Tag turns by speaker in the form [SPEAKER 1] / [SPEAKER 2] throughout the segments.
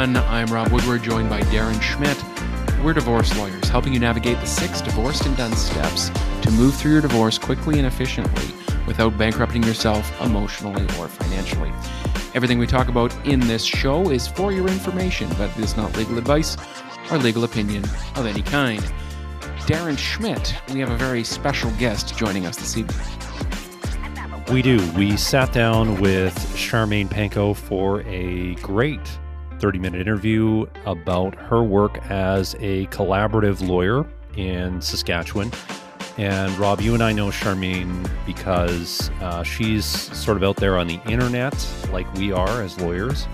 [SPEAKER 1] I'm Rob Woodward, joined by Darren Schmidt. We're divorce lawyers, helping you navigate the six divorced and done steps to move through your divorce quickly and efficiently without bankrupting yourself emotionally or financially. Everything we talk about in this show is for your information, but it is not legal advice or legal opinion of any kind. Darren Schmidt, we have a very special guest joining us this evening.
[SPEAKER 2] We do. We sat down with Charmaine Panko for a great 30 minute interview about her work as a collaborative lawyer in Saskatchewan. And Rob, you and I know Charmaine because uh, she's sort of out there on the internet like we are as lawyers.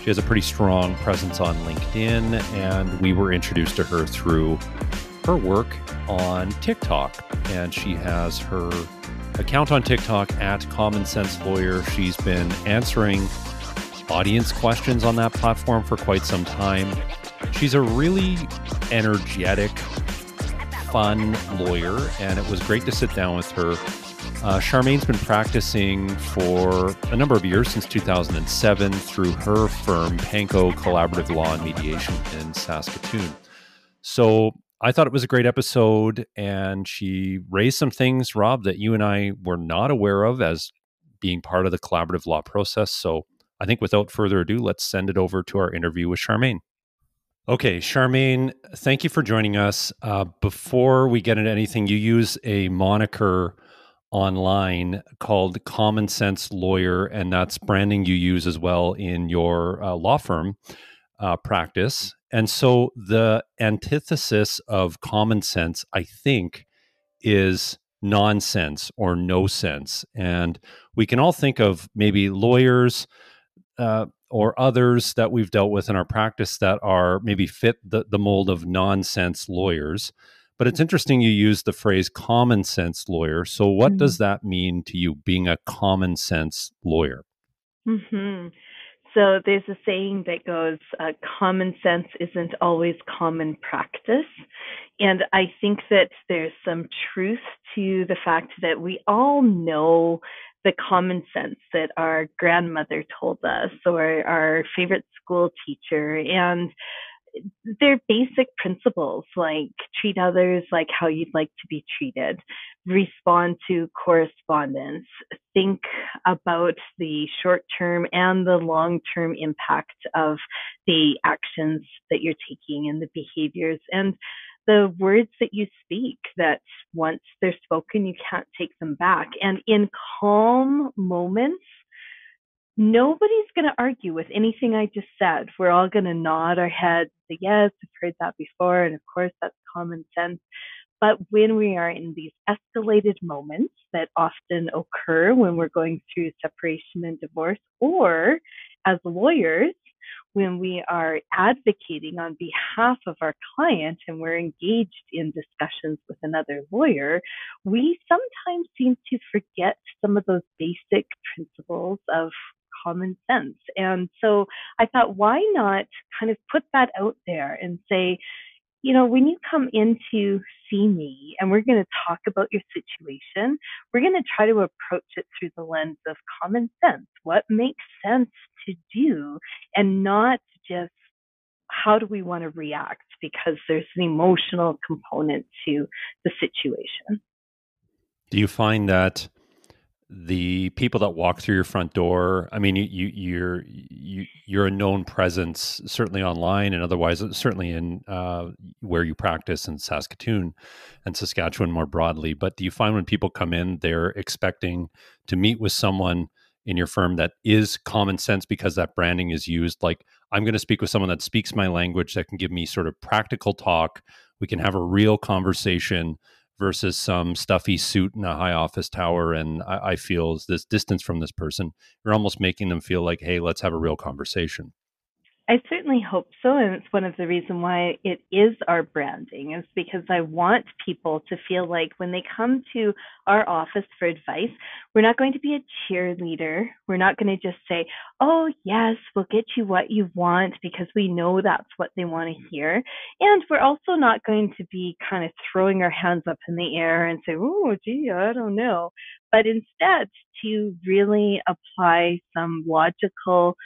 [SPEAKER 2] She has a pretty strong presence on LinkedIn, and we were introduced to her through her work on TikTok. And she has her account on TikTok at Common Sense Lawyer. She's been answering audience questions on that platform for quite some time. She's a really energetic, fun lawyer, and it was great to sit down with her. Uh, Charmaine's been practicing for a number of years, since 2007, through her firm, Panko Collaborative Law and Mediation in Saskatoon. So I thought it was a great episode, and she raised some things, Rob, that you and I were not aware of as being part of the collaborative law process. So I think without further ado, let's send it over to our interview with Charmaine. Okay, Charmaine, thank you for joining us. Uh, before we get into anything, you use a moniker online called Common Sense Lawyer, and that's branding you use as well in your uh, law firm uh, practice. And so the antithesis of common sense, I think, is nonsense or no sense. And we can all think of maybe lawyers uh, or others that we've dealt with in our practice that are maybe fit the, the mold of nonsense lawyers. But it's interesting you use the phrase common sense lawyer. So, what mm-hmm. does that mean to you, being a common sense lawyer?
[SPEAKER 3] Mm-hmm. So there's a saying that goes, uh, common sense isn't always common practice. And I think that there's some truth to the fact that we all know the common sense that our grandmother told us or our favorite school teacher. And they're basic principles like treat others like how you'd like to be treated, respond to correspondence, think about the short term and the long term impact of the actions that you're taking and the behaviors and the words that you speak that once they're spoken, you can't take them back. And in calm moments, nobody's going to argue with anything I just said. We're all going to nod our heads, say, yes, I've heard that before. And of course, that's common sense. But when we are in these escalated moments that often occur when we're going through separation and divorce, or as lawyers, when we are advocating on behalf of our client and we're engaged in discussions with another lawyer, we sometimes seem to forget some of those basic principles of common sense. And so I thought, why not kind of put that out there and say, you know, when you come in to see me and we're going to talk about your situation, we're going to try to approach it through the lens of common sense. What makes sense to do and not just how do we want to react because there's an emotional component to the situation.
[SPEAKER 2] Do you find that the people that walk through your front door i mean you, you you're you, you're a known presence certainly online and otherwise certainly in uh, where you practice in saskatoon and saskatchewan more broadly. But do you find when people come in they're expecting to meet with someone in your firm that is common sense because that branding is used? Like i'm going to speak with someone that speaks my language that can give me sort of practical talk. We can have a real conversation versus some stuffy suit in a high office tower. And I, I feel this distance from this person, you're almost making them feel like, hey, let's have a real conversation.
[SPEAKER 3] I certainly hope so. And it's one of the reasons why it is our branding is because I want people to feel like when they come to our office for advice, we're not going to be a cheerleader. We're not going to just say, oh, yes, we'll get you what you want because we know that's what they want to hear. And we're also not going to be kind of throwing our hands up in the air and say, oh, gee, I don't know. But instead, to really apply some logical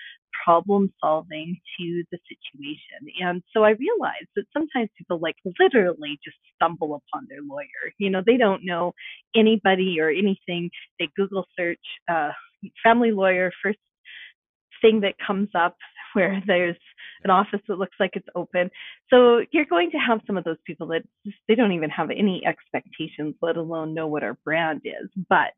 [SPEAKER 3] problem solving to the situation. And so I realized that sometimes people like literally just stumble upon their lawyer. You know, they don't know anybody or anything. They Google search uh, family lawyer, first thing that comes up where there's an office that looks like it's open. So you're going to have some of those people that just, they don't even have any expectations, let alone know what our brand is. But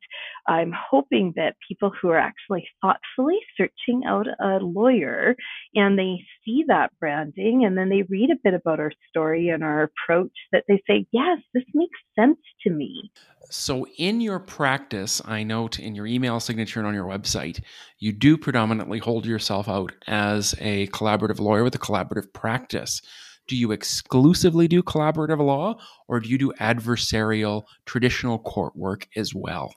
[SPEAKER 3] I'm hoping that people who are actually thoughtfully searching out a lawyer and they see that branding and then they read a bit about our story and our approach that they say, yes, this makes sense to me.
[SPEAKER 1] So, in your practice, I note in your email signature and on your website, you do predominantly hold yourself out as a collaborative lawyer with a collaborative practice. Do you exclusively do collaborative law or do you do adversarial traditional court work as well?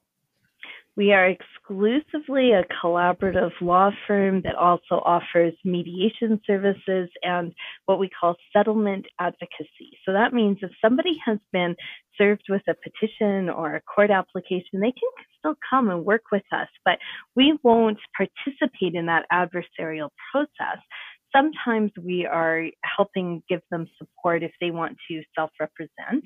[SPEAKER 3] We are exclusively a collaborative law firm that also offers mediation services and what we call settlement advocacy. So that means if somebody has been served with a petition or a court application, they can still come and work with us, but we won't participate in that adversarial process sometimes we are helping give them support if they want to self represent.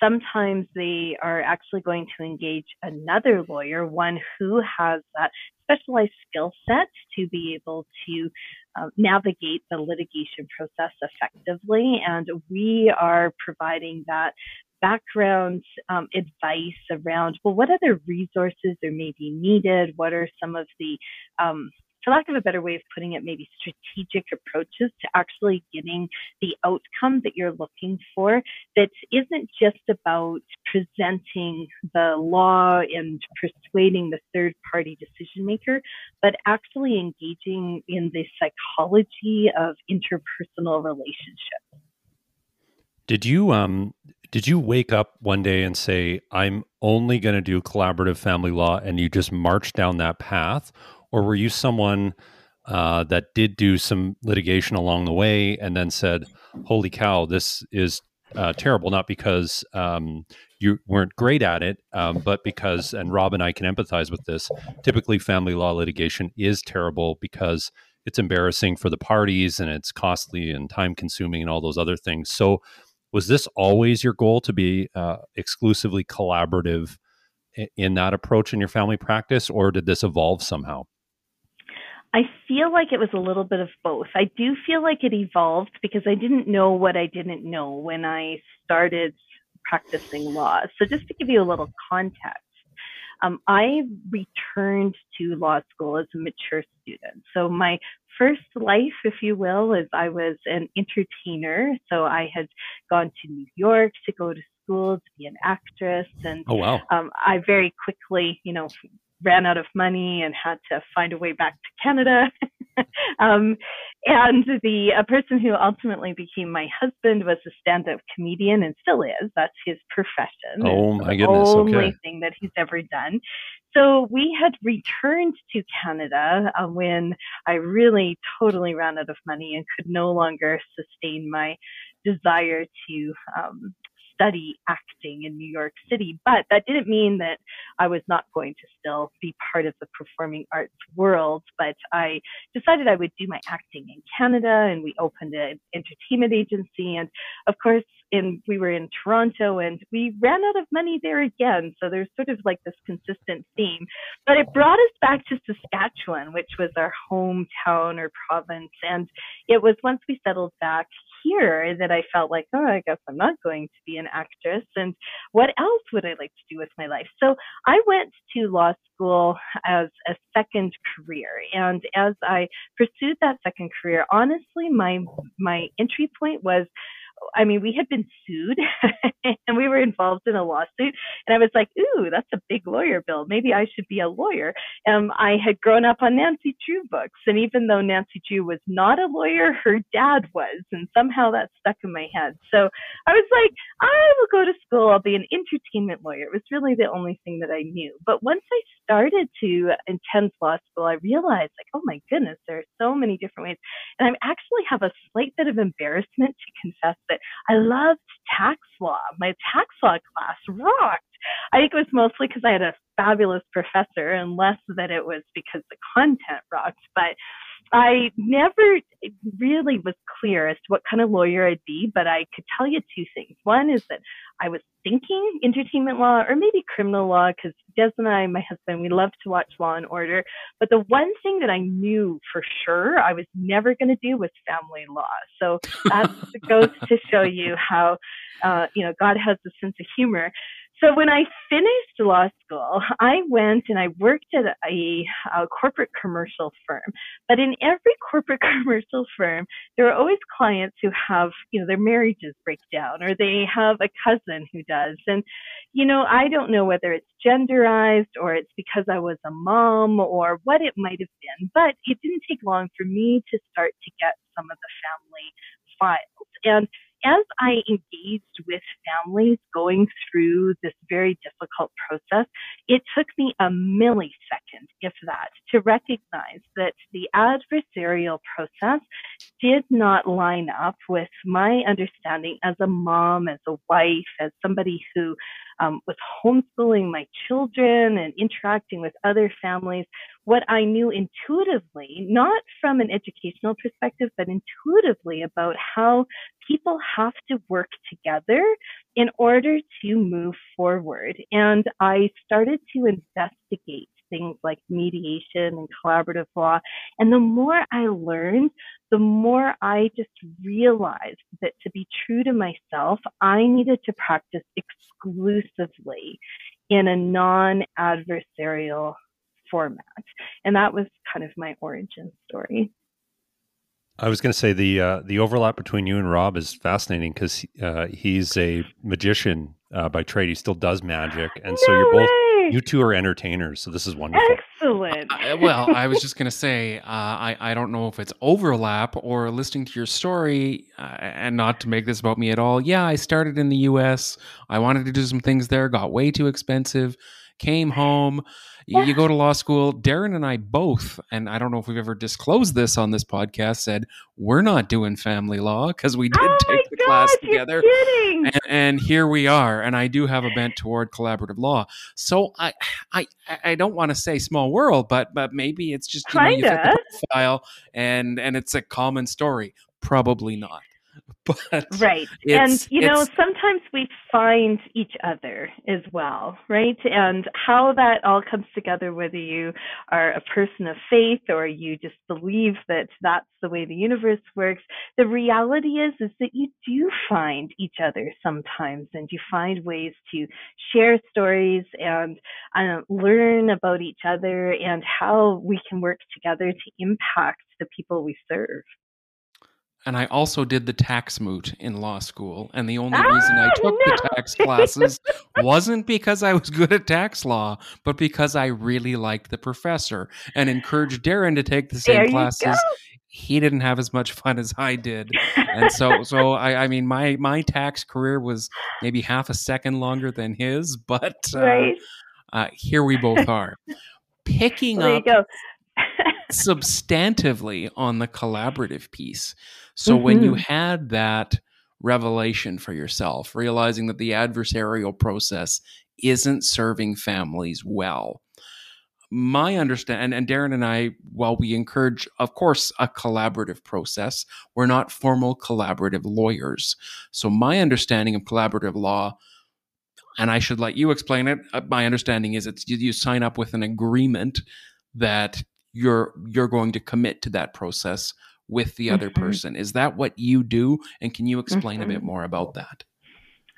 [SPEAKER 3] Sometimes they are actually going to engage another lawyer, one who has that specialized skill set to be able to uh, navigate the litigation process effectively. And we are providing that background um, advice around well what other resources are maybe needed what are some of the um, for lack of a better way of putting it, maybe strategic approaches to actually getting the outcome that you're looking for that isn't just about presenting the law and persuading the third party decision maker, but actually engaging in the psychology of interpersonal relationships.
[SPEAKER 2] Did you um did you wake up one day and say I'm only going to do collaborative family law and you just march down that path or were you someone uh, that did do some litigation along the way and then said, "Holy cow, this is uh, terrible"? Not because um, you weren't great at it, um, but because, and Rob and I can empathize with this. Typically, family law litigation is terrible because it's embarrassing for the parties and it's costly and time consuming and all those other things. So, was this always your goal to be uh, exclusively collaborative in that approach in your family practice, or did this evolve somehow?
[SPEAKER 3] I feel like it was a little bit of both. I do feel like it evolved because I didn't know what I didn't know when I started practicing law. So, just to give you a little context, um, I returned to law school as a mature student. So, my first life, if you will, is I was an entertainer. So, I had gone to New York to go to school to be an actress. And
[SPEAKER 2] oh, wow.
[SPEAKER 3] um, I very quickly, you know, ran out of money and had to find a way back to Canada. um, and the a person who ultimately became my husband was a stand-up comedian and still is. That's his profession.
[SPEAKER 2] Oh my goodness!
[SPEAKER 3] The only
[SPEAKER 2] okay.
[SPEAKER 3] thing that he's ever done. So we had returned to Canada uh, when I really totally ran out of money and could no longer sustain my desire to um, study acting in New York City. But that didn't mean that I was not going to still be part of the performing arts world. But I decided I would do my acting in Canada and we opened an entertainment agency. And of course, in we were in Toronto and we ran out of money there again. So there's sort of like this consistent theme. But it brought us back to Saskatchewan, which was our hometown or province. And it was once we settled back here that I felt like, oh, I guess I'm not going to be an actress. And what else would I like to do with my life? So I went to law school as a second career. And as I pursued that second career, honestly, my my entry point was I mean, we had been sued and we were involved in a lawsuit. And I was like, ooh, that's a big lawyer bill. Maybe I should be a lawyer. Um, I had grown up on Nancy Drew books. And even though Nancy Drew was not a lawyer, her dad was. And somehow that stuck in my head. So I was like, I will go to school. I'll be an entertainment lawyer. It was really the only thing that I knew. But once I started to attend law school, I realized, like, oh my goodness, there are so many different ways. And I actually have a slight bit of embarrassment to confess that I loved tax law. My tax law class rocked. I think it was mostly because I had a fabulous professor and less that it was because the content rocked. But I never really was clear as to what kind of lawyer I'd be, but I could tell you two things. One is that I was thinking entertainment law or maybe criminal law because Des and I, my husband, we love to watch Law and Order. But the one thing that I knew for sure I was never going to do was family law. So that goes to show you how, uh, you know, God has a sense of humor. So when I finished law school, I went and I worked at a, a, corporate commercial firm. But in every corporate commercial firm, there are always clients who have, you know, their marriages break down or they have a cousin who does. And, you know, I don't know whether it's genderized or it's because I was a mom or what it might have been, but it didn't take long for me to start to get some of the family files. And as I engaged with families going through this very difficult process, it took me a millisecond, if that, to recognize that the adversarial process did not line up with my understanding as a mom, as a wife, as somebody who um, was homeschooling my children and interacting with other families, what I knew intuitively, not from an educational perspective, but intuitively about how people have to work together in order to move forward. And I started to investigate things like mediation and collaborative law. And the more I learned, the more I just realized that to be true to myself, I needed to practice exclusively in a non adversarial format. And that was kind of my origin story.
[SPEAKER 2] I was going to say the uh, the overlap between you and Rob is fascinating because uh, he's a magician uh, by trade. He still does magic, and
[SPEAKER 3] no
[SPEAKER 2] so you're both
[SPEAKER 3] way.
[SPEAKER 2] You two are entertainers. So this is wonderful.
[SPEAKER 3] Excellent.
[SPEAKER 1] I, well, I was just going to say, uh, I, I don't know if it's overlap or listening to your story, uh, and not to make this about me at all. Yeah, I started in the US. I wanted to do some things there, got way too expensive, came home. You, you go to law school. Darren and I both, and I don't know if we've ever disclosed this on this podcast, said we're not doing family law because we did
[SPEAKER 3] oh
[SPEAKER 1] take the
[SPEAKER 3] my
[SPEAKER 1] class together. And, and here we are, and I do have a bent toward collaborative law. So I, I, I don't want to say small world, but but maybe it's just you know you fit the profile, and and it's a common story. Probably not, but
[SPEAKER 3] Right. And, you know, sometimes we find each other as well, right? And how that all comes together, whether you are a person of faith or you just believe that that's the way the universe works, the reality is, is that you do find each other sometimes and you find ways to share stories and uh, learn about each other and how we can work together to impact the people we serve.
[SPEAKER 1] And I also did the tax moot in law school. And the only
[SPEAKER 3] Ah,
[SPEAKER 1] reason I took the tax classes wasn't because I was good at tax law, but because I really liked the professor and encouraged Darren to take the same classes.
[SPEAKER 3] go.
[SPEAKER 1] He didn't have as much fun as I did. And so so I, I mean my my tax career was maybe half a second longer than his, but uh,
[SPEAKER 3] right.
[SPEAKER 1] uh, here we both are. Picking up. Substantively on the collaborative piece. So when you
[SPEAKER 3] Mhm.
[SPEAKER 1] had that revelation for yourself, realizing that the adversarial process isn't serving families well. My understand and Darren and I, while we encourage, of course, a collaborative process, we're not formal collaborative lawyers. So my understanding of collaborative law, and I should let you explain it. uh, My understanding is it's you, you sign up with an agreement that you're you're going to commit to that process with the other
[SPEAKER 3] Mhm.
[SPEAKER 1] person. Is that what you do? And can you explain a bit
[SPEAKER 3] Mhm.
[SPEAKER 1] more about that?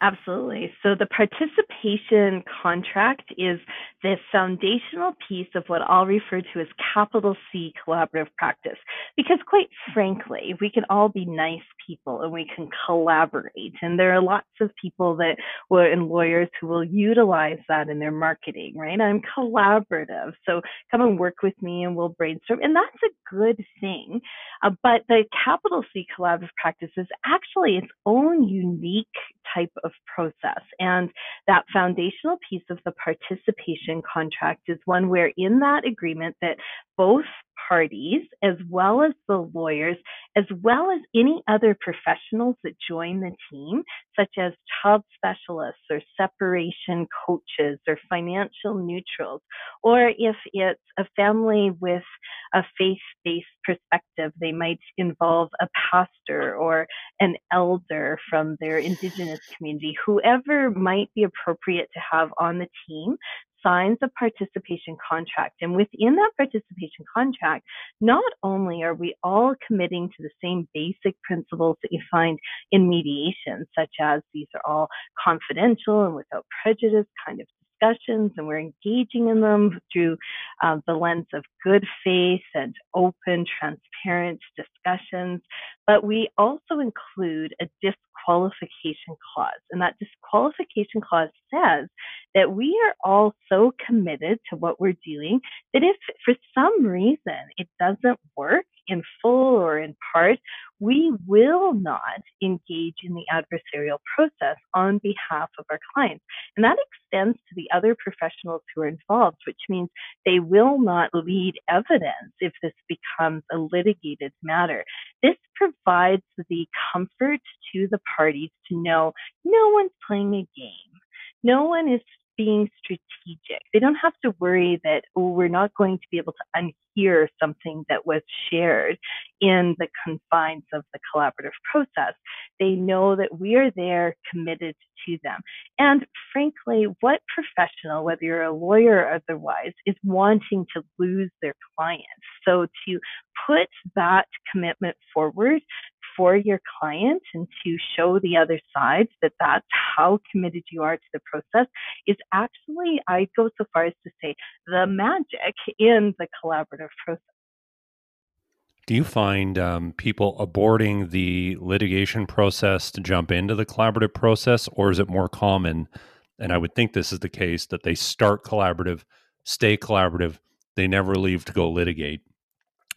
[SPEAKER 3] Absolutely. So the participation contract is the foundational piece of what I'll refer to as capital C collaborative practice. Because quite frankly, we can all be nice people and we can collaborate. And there are lots of people that will, and lawyers who will utilize that in their marketing, right? I'm collaborative. So come and work with me and we'll brainstorm. And that's a good thing. Uh, but the capital C collaborative practice is actually its own unique type of process. And that foundational piece of the participation contract is one where in that agreement that both parties, as well as the lawyers, as well as any other professionals that join the team, such as child specialists or separation coaches or financial neutrals, or if it's a family with a faith based perspective, they might involve a pastor or an elder from their indigenous community, whoever might be appropriate to have on the team signs a participation contract. And within that participation contract, not only are we all committing to the same basic principles that you find in mediation, such as these are all confidential and without prejudice kind of discussions and we're engaging in them through uh, the lens of good faith and open, transparent discussions. But we also include a disqualification clause. And that disqualification clause says that we are all so committed to what we're doing that if for some reason it doesn't work in full or in part, we will not engage in the adversarial process on behalf of our clients. And that extends to the other professionals who are involved, which means they will not lead evidence if this becomes a litigated matter. This provides the comfort to the parties to know no one's playing a game. No one is being strategic. They don't have to worry that, oh, we're not going to be able to unhear something that was shared in the confines of the collaborative process. They know that we are there committed to them. And frankly, what professional, whether you're a lawyer or otherwise, is wanting to lose their clients? So to put that commitment forward for your client and to show the other side that that's how committed you are to the process is actually, I go so far as to say, the magic in the collaborative process.
[SPEAKER 2] Do you find um, people aborting the litigation process to jump into the collaborative process, or is it more common? And I would think this is the case that they start collaborative, stay collaborative, they never leave to go litigate.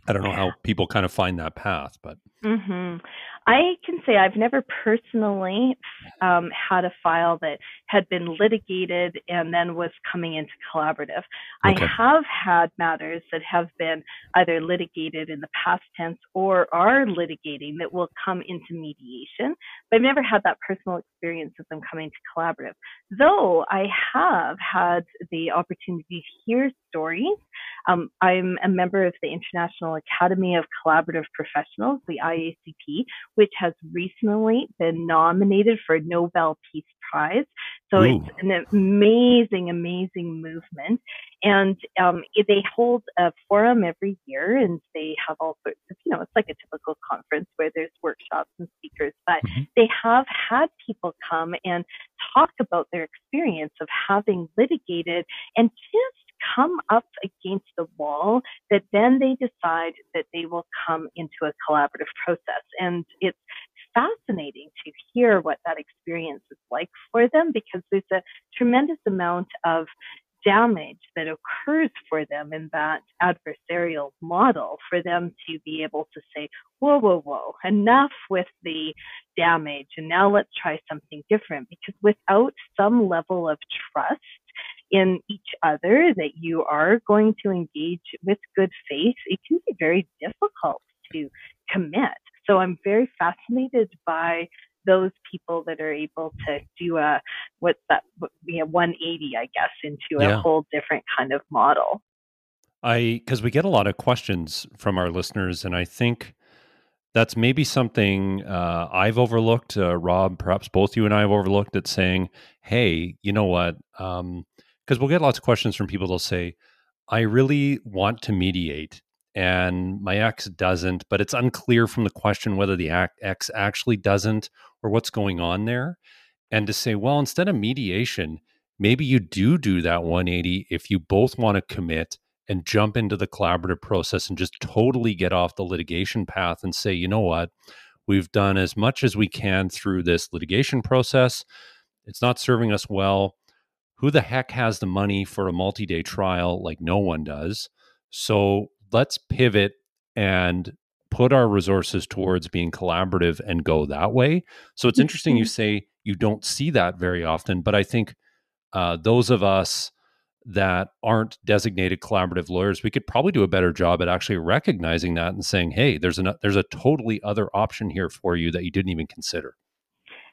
[SPEAKER 2] I don't know how people kind of find that path, but.
[SPEAKER 3] Mm-hmm. I can say I've never personally um, had a file that had been litigated and then was coming into collaborative. Okay. I have had matters that have been either litigated in the past tense or are litigating that will come into mediation, but I've never had that personal experience of them coming to collaborative. Though I have had the opportunity to hear stories. Um, I'm a member of the International Academy of Collaborative Professionals, the IACP, which has recently been nominated for a Nobel Peace Prize. So Ooh. it's an amazing, amazing movement. And um, they hold a forum every year and they have all sorts of, you know, it's like a typical conference where there's workshops and speakers, but mm-hmm. they have had people come and talk about their experience of having litigated and just come up against the wall that then they decide that they will come into a collaborative process. And it's fascinating to hear what that experience is like for them because there's a tremendous amount of damage that occurs for them in that adversarial model for them to be able to say, whoa, whoa, whoa, enough with the damage and now let's try something different because without some level of trust in each other that you are going to engage with good faith, it can be very difficult to commit. So I'm very fascinated by those people that are able to do a what's that you know, 180 i guess into yeah. a whole different kind of model
[SPEAKER 2] i because we get a lot of questions from our listeners and i think that's maybe something uh, i've overlooked uh, rob perhaps both you and i have overlooked at saying hey you know what because we'll get lots of questions from people they'll say i really want to mediate and my ex doesn't, but it's unclear from the question whether the ex actually doesn't or what's going on there. And to say, well, instead of mediation, maybe you do do that 180 if you both want to commit and jump into the collaborative process and just totally get off the litigation path and say, you know what, we've done as much as we can through this litigation process. It's not serving us well. Who the heck has the money for a multi day trial like no one does? So let's pivot and put our resources towards being collaborative and go that way. So it's interesting you mm-hmm. say you don't see that very often, but I think uh, those of us that aren't designated collaborative lawyers, we could probably do a better job at actually recognizing that and saying, "Hey, there's a there's a totally other option here for you that you didn't even consider."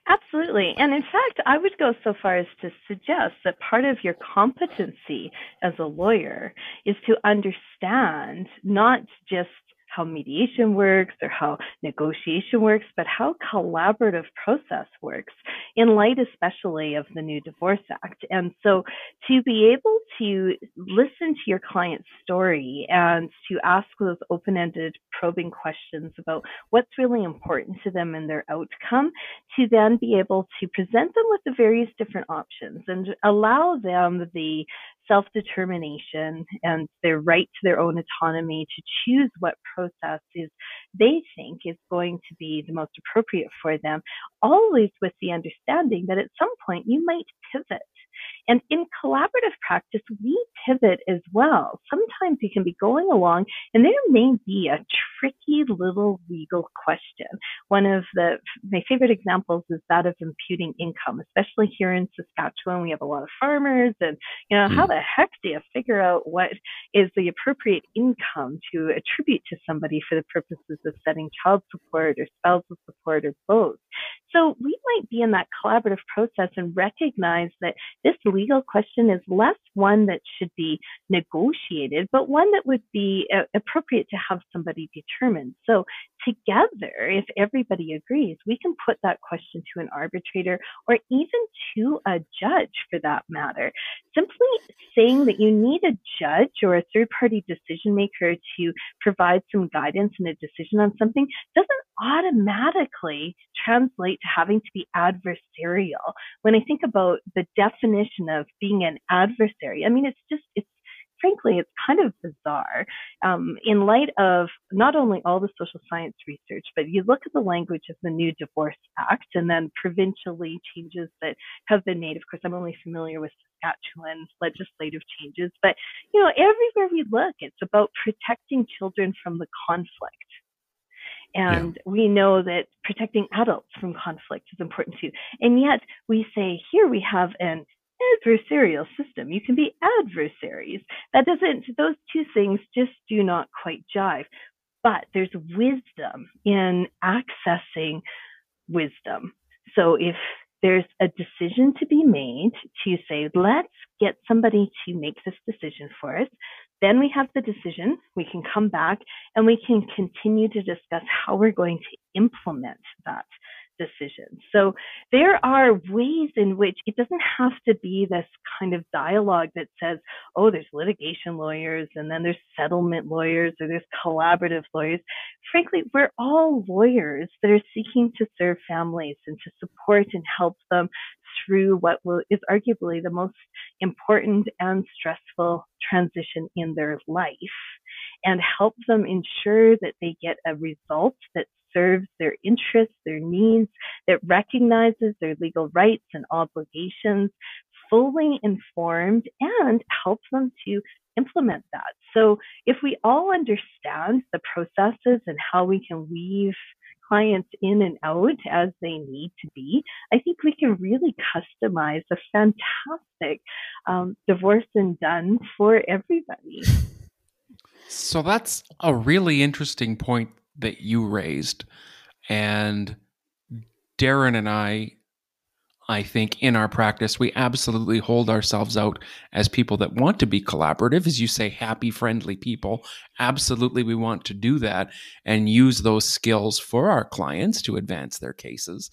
[SPEAKER 3] Absolutely. And in fact, I would go so far as to suggest that part of your competency as a lawyer is to understand not just how mediation works or how negotiation works, but how collaborative process works in light especially of the new Divorce Act. And so to be able to listen to your client's story and to ask those open-ended probing questions about what's really important to them and their outcome, to then be able to present them with the various different options and allow them the self determination and their right to their own autonomy to choose what process is they think is going to be the most appropriate for them, always with the understanding that at some point you might pivot and in collaborative practice, we pivot as well. Sometimes you can be going along and there may be a tricky little legal question. One of the, my favorite examples is that of imputing income, especially here in Saskatchewan. We have a lot of farmers and, you know, how hmm. the heck do you figure out what is the appropriate income to attribute to somebody for the purposes of setting child support or spousal support or both? So we might be in that collaborative process and recognize that this legal question is less one that should be negotiated, but one that would be uh, appropriate to have somebody determine. So together, if everybody agrees, we can put that question to an arbitrator or even to a judge for that matter. Simply saying that you need a judge or a third party decision maker to provide some guidance and a decision on something doesn't automatically translate to having to be adversarial. When I think about the definition of being an adversary, I mean, it's just, it's frankly, it's kind of bizarre um, in light of not only all the social science research, but you look at the language of the new Divorce Act and then provincially changes that have been made. Of course, I'm only familiar with Saskatchewan legislative changes, but you know, everywhere we look, it's about protecting children from the conflict and yeah. we know that protecting adults from conflict is important too. And yet we say here we have an adversarial system. You can be adversaries. That doesn't, those two things just do not quite jive. But there's wisdom in accessing wisdom. So if there's a decision to be made to say, let's get somebody to make this decision for us. Then we have the decision. We can come back and we can continue to discuss how we're going to implement that decision. So there are ways in which it doesn't have to be this kind of dialogue that says, oh, there's litigation lawyers and then there's settlement lawyers or there's collaborative lawyers. Frankly, we're all lawyers that are seeking to serve families and to support and help them through what will, is arguably the most important and stressful transition in their life and help them ensure that they get a result that serves their interests, their needs, that recognizes their legal rights and obligations, fully informed, and helps them to implement that. So if we all understand the processes and how we can weave clients in and out as they need to be, I think we can really customize a fantastic um, divorce and done for everybody.
[SPEAKER 1] So that's a really interesting point that you raised. And Darren and I, I think in our practice, we absolutely hold ourselves out as people that want to be collaborative, as you say, happy, friendly people. Absolutely, we want to do that and use those skills for our clients to advance their cases.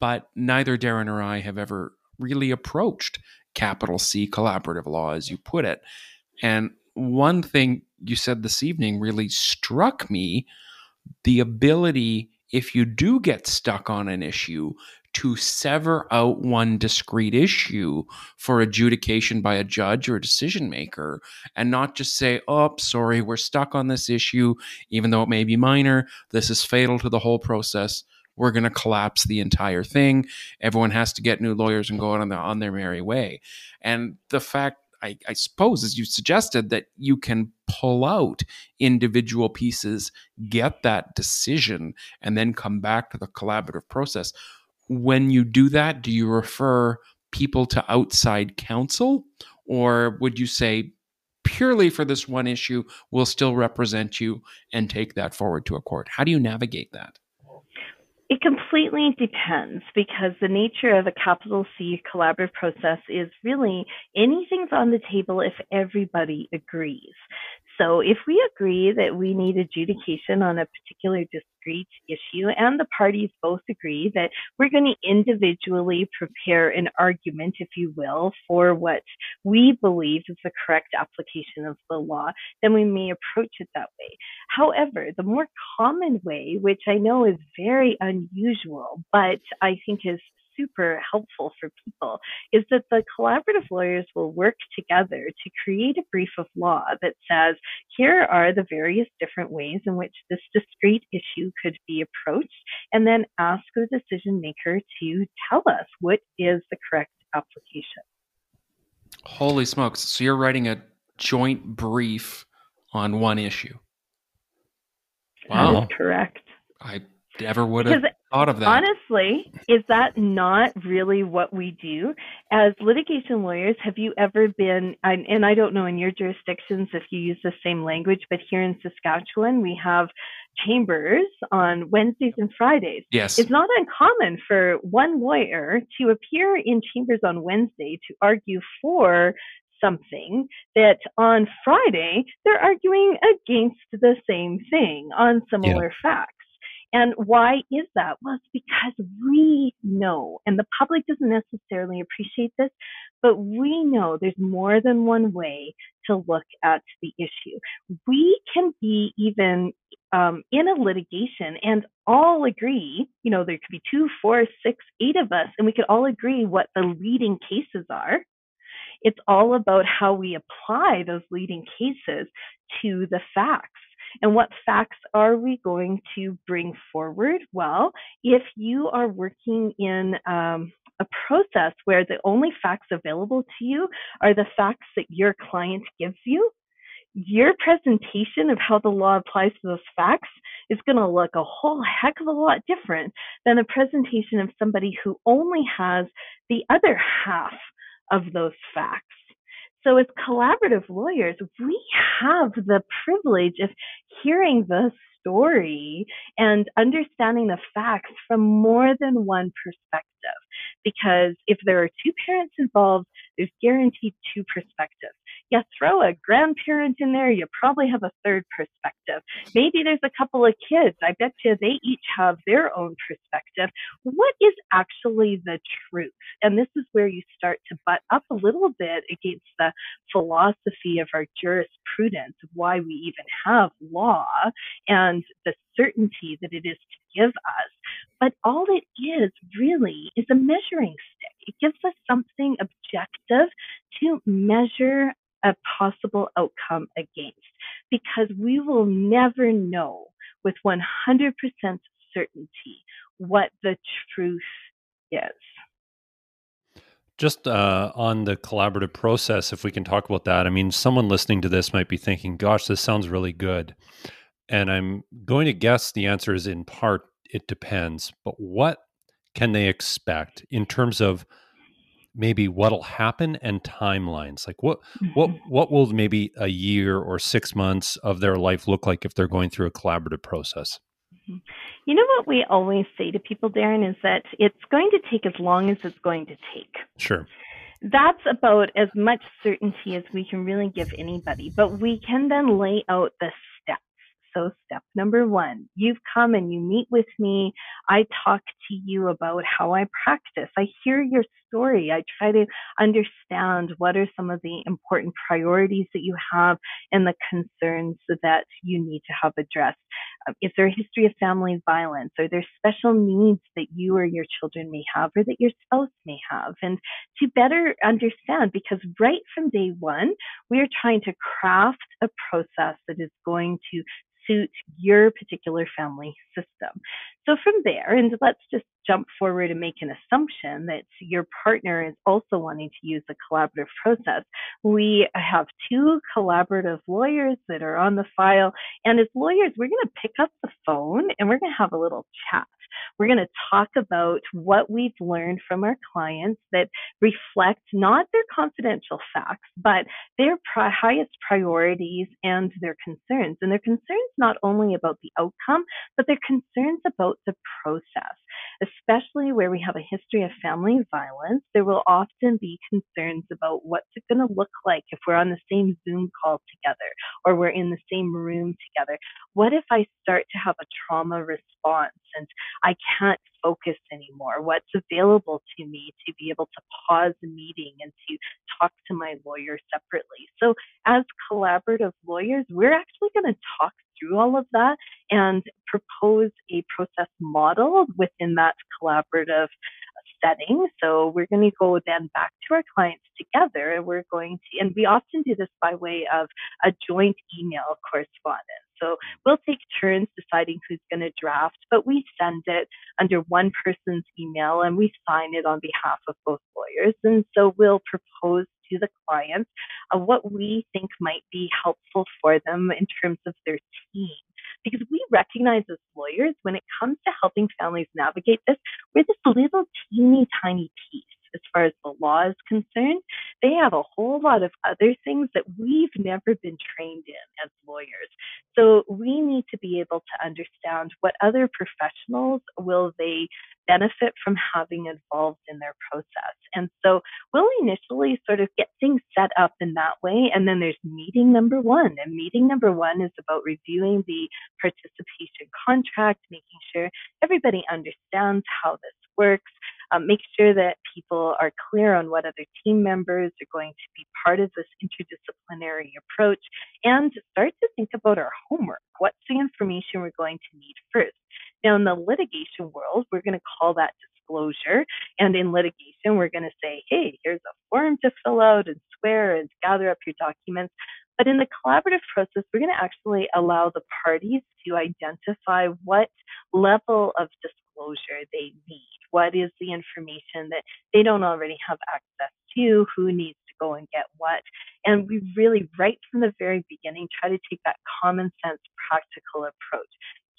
[SPEAKER 1] But neither Darren or I have ever really approached capital C collaborative law, as you put it. And one thing you said this evening really struck me the ability, if you do get stuck on an issue, to sever out one discrete issue for adjudication by a judge or a decision maker and not just say, oh, sorry, we're stuck on this issue, even though it may be minor. This is fatal to the whole process. We're going to collapse the entire thing. Everyone has to get new lawyers and go on their, on their merry way. And the fact I, I, suppose, as you suggested, that you can pull out individual pieces, get that decision, and then come back to the collaborative process. When you do that, do you refer people to outside counsel, Or would you say, purely for this one issue, we'll still represent you and take that forward to a court? How do you navigate that?
[SPEAKER 3] It completely depends because the nature of a capital C collaborative process is really anything's on the table if everybody agrees. So if we agree that we need adjudication on a particular discrete issue and the parties both agree that we're going to individually prepare an argument, if you will, for what we believe is the correct application of the law, then we may approach it that way. However, the more common way, which I know is very unusual, but I think is super helpful for people is that the collaborative lawyers will work together to create a brief of law that says, here are the various different ways in which this discrete issue could be approached, and then ask the decision maker to tell us what is the correct application.
[SPEAKER 1] Holy smokes. So you're writing a joint brief on one issue.
[SPEAKER 3] Wow. That is correct.
[SPEAKER 1] I never would have thought of that.
[SPEAKER 3] Honestly, is that not really what we do? As litigation lawyers, have you ever been, and I don't know in your jurisdictions if you use the same language, but here in Saskatchewan, we have chambers on Wednesdays and Fridays.
[SPEAKER 1] Yes.
[SPEAKER 3] It's not uncommon for one lawyer to appear in chambers on Wednesday to argue for something that on Friday they're arguing against the same thing on similar yeah. facts. And why is that? Well, it's because we know, and the public doesn't necessarily appreciate this, but we know there's more than one way to look at the issue. We can be even um, in a litigation and all agree, you know, there could be two, four, six, eight of us, and we could all agree what the leading cases are. It's all about how we apply those leading cases to the facts. And what facts are we going to bring forward? Well, if you are working in um, a process where the only facts available to you are the facts that your client gives you, your presentation of how the law applies to those facts is going to look a whole heck of a lot different than a presentation of somebody who only has the other half of those facts. So, as collaborative lawyers, we have the privilege of hearing the story and understanding the facts from more than one perspective. Because if there are two parents involved, there's guaranteed two perspectives you throw a grandparent in there, you probably have a third perspective. Maybe there's a couple of kids. I bet you they each have their own perspective. What is actually the truth? And this is where you start to butt up a little bit against the philosophy of our jurisprudence, why we even have law and the certainty that it is to give us. But all it is really is a measuring stick. It gives us something objective to measure a possible outcome against because we will never know with 100% certainty what the truth is.
[SPEAKER 2] Just uh, on the collaborative process, if we can talk about that. I mean, someone listening to this might be thinking, gosh, this sounds really good. And I'm going to guess the answer is in part, it depends. But what can they expect in terms of maybe what'll happen and timelines like what what mm-hmm. what will maybe a year or six months of their life look like if they're going through a collaborative process
[SPEAKER 3] mm-hmm. you know what we always say to people darren is that it's going to take as long as it's going to take
[SPEAKER 2] sure
[SPEAKER 3] that's about as much certainty as we can really give anybody but we can then lay out the so, step number one, you've come and you meet with me. I talk to you about how I practice. I hear your story. I try to understand what are some of the important priorities that you have and the concerns that you need to have addressed. Um, is there a history of family violence? Are there special needs that you or your children may have or that your spouse may have? And to better understand, because right from day one, we are trying to craft a process that is going to suit your particular family system. So from there, and let's just jump forward and make an assumption that your partner is also wanting to use a collaborative process. We have two collaborative lawyers that are on the file, and as lawyers, we're going to pick up the phone and we're going to have a little chat. We're going to talk about what we've learned from our clients that reflect not their confidential facts, but their pri- highest priorities and their concerns. And their concerns not only about the outcome, but their concerns about the process. Especially where we have a history of family violence, there will often be concerns about what's it going to look like if we're on the same Zoom call together or we're in the same room together. What if I start to have a trauma response I can't focus anymore? What's available to me to be able to pause a meeting and to talk to my lawyer separately? So, as collaborative lawyers, we're actually going to talk through all of that and propose a process model within that collaborative setting. So we're going to go then back to our clients together and we're going to, and we often do this by way of a joint email correspondence. So we'll take turns deciding who's going to draft, but we send it under one person's email and we sign it on behalf of both lawyers. And so we'll propose to the clients uh, what we think might be helpful for them in terms of their team because we recognize as lawyers when it comes to helping families navigate this, we're this little teeny tiny piece as far as the law is concerned. They have a whole lot of other things that we've never been trained in as lawyers. So we need to be able to understand what other professionals will they benefit from having involved in their process. And so we'll initially sort of get things set up in that way. And then there's meeting number one. And meeting number one is about reviewing the participation contract, making sure everybody understands how this works, um, make sure that people are clear on what other team members are going to be part of this interdisciplinary approach, and start to think about our homework. What's the information we're going to need first? Now, in the litigation world, we're going to call that disclosure. And in litigation, we're going to say, hey, here's a form to fill out and swear and gather up your documents. But in the collaborative process, we're going to actually allow the parties to identify what level of disclosure they need. What is the information that they don't already have access to? Who needs to go and get what? And we really, right from the very beginning, try to take that common sense, practical approach.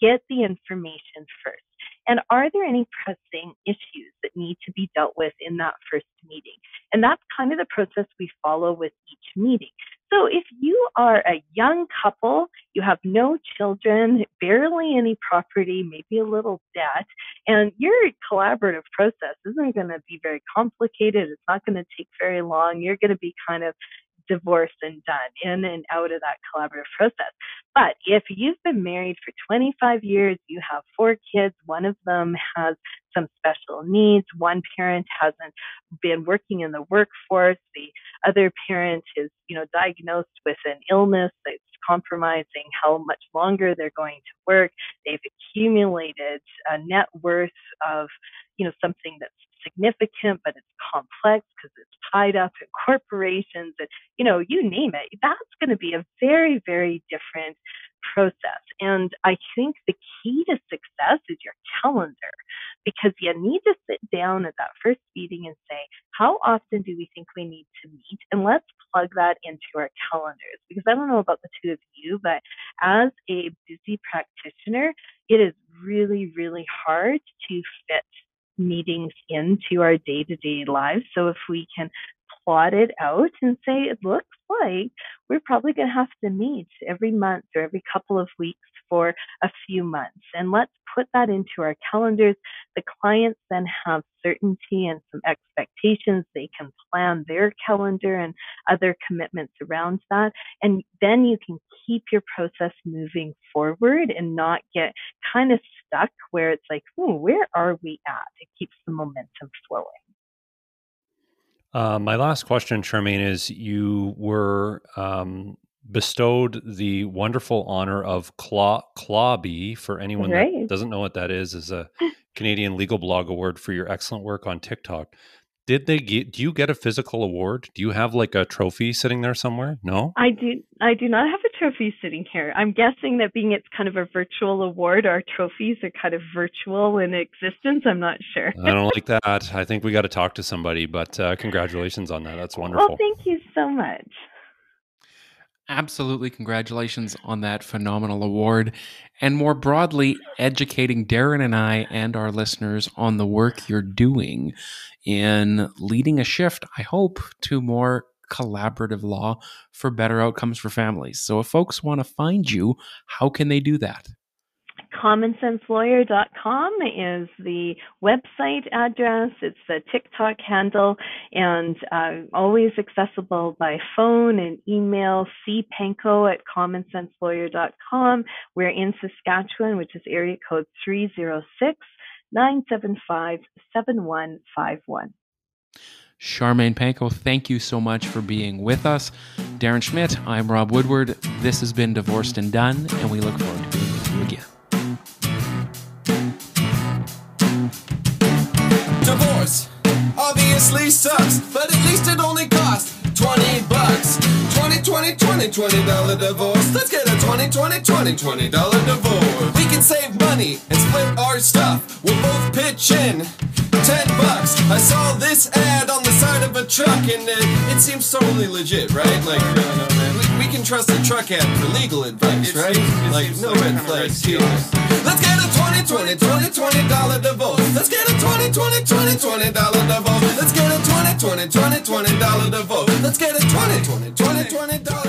[SPEAKER 3] Get the information first. And are there any pressing issues that need to be dealt with in that first meeting? And that's kind of the process we follow with each meeting. So if you are a young couple, you have no children, barely any property, maybe a little debt, and your collaborative process isn't going to be very complicated. It's not going to take very long. You're going to be kind of divorced and done in and out of that collaborative process. But if you've been married for 25 years, you have four kids, one of them has some special needs, one parent hasn't been working in the workforce, the other parent is, you know, diagnosed with an illness that's compromising how much longer they're going to work. They've accumulated a net worth of, you know, something that's significant, but it's complex because it's tied up in corporations and, you know, you name it. That's going to be a very, very different process. And I think the key to success is your calendar because you need to sit down at that first meeting and say, how often do we think we need to meet? And let's plug that into our calendars because I don't know about the two of you, but as a busy practitioner, it is really, really hard to fit meetings into our day to day lives. So if we can plot it out and say it looks like we're probably going to have to meet every month or every couple of weeks for a few months. And let's put that into our calendars. The clients then have certainty and some expectations. They can plan their calendar and other commitments around that. And then you can keep your process moving forward and not get kind of stuck where it's like, oh, where are we at? It keeps the momentum flowing.
[SPEAKER 2] Uh, my last question, Charmaine, is you were um, bestowed the wonderful honor of Claw Clawbie. For anyone right. that doesn't know what that is, is a Canadian legal blog award for your excellent work on TikTok. Did they get? Do you get a physical award? Do you have like a trophy sitting there somewhere? No,
[SPEAKER 3] I do. I do not have a trophy sitting here. I'm guessing that being it's kind of a virtual award, our trophies are kind of virtual in existence. I'm not sure.
[SPEAKER 2] I don't like that. I think we got to talk to somebody. But uh, congratulations on that. That's wonderful.
[SPEAKER 3] Well, thank you so much.
[SPEAKER 1] Absolutely. Congratulations on that phenomenal award. And more broadly, educating Darren and I and our listeners on the work you're doing in leading a shift, I hope, to more collaborative law for better outcomes for families. So if folks want to find you, how can they do that?
[SPEAKER 3] commonsenselawyer.com is the website address. It's the TikTok handle and uh, always accessible by phone and email. cpanko at commonsenselawyer.com. We're in Saskatchewan, which is area code 306 975 7151.
[SPEAKER 1] Charmaine Panko, thank you so much for being with us. Darren Schmidt, I'm Rob Woodward. This has been Divorced and Done, and we look forward
[SPEAKER 4] obviously sucks, but at least it only costs 20 bucks. 20, 20, 20, 20 dollar divorce. Let's get a 20, 20, 20, 20 dollar divorce. We can save money and split our stuff. We'll both pitch in. 10 bucks. I saw this ad on the side of a truck and it, it seems totally legit, right? Like, we, we can trust a truck ad for legal advice, right? Like, no red flags here. Let's get a 20, 20, 20, 20 dollar divorce. Let's get a 20, 20, 20, 20 dollar divorce. Let's get a 20, 20, 20, 20 dollar divorce. Let's get a 20, 20, 20, 20 dollar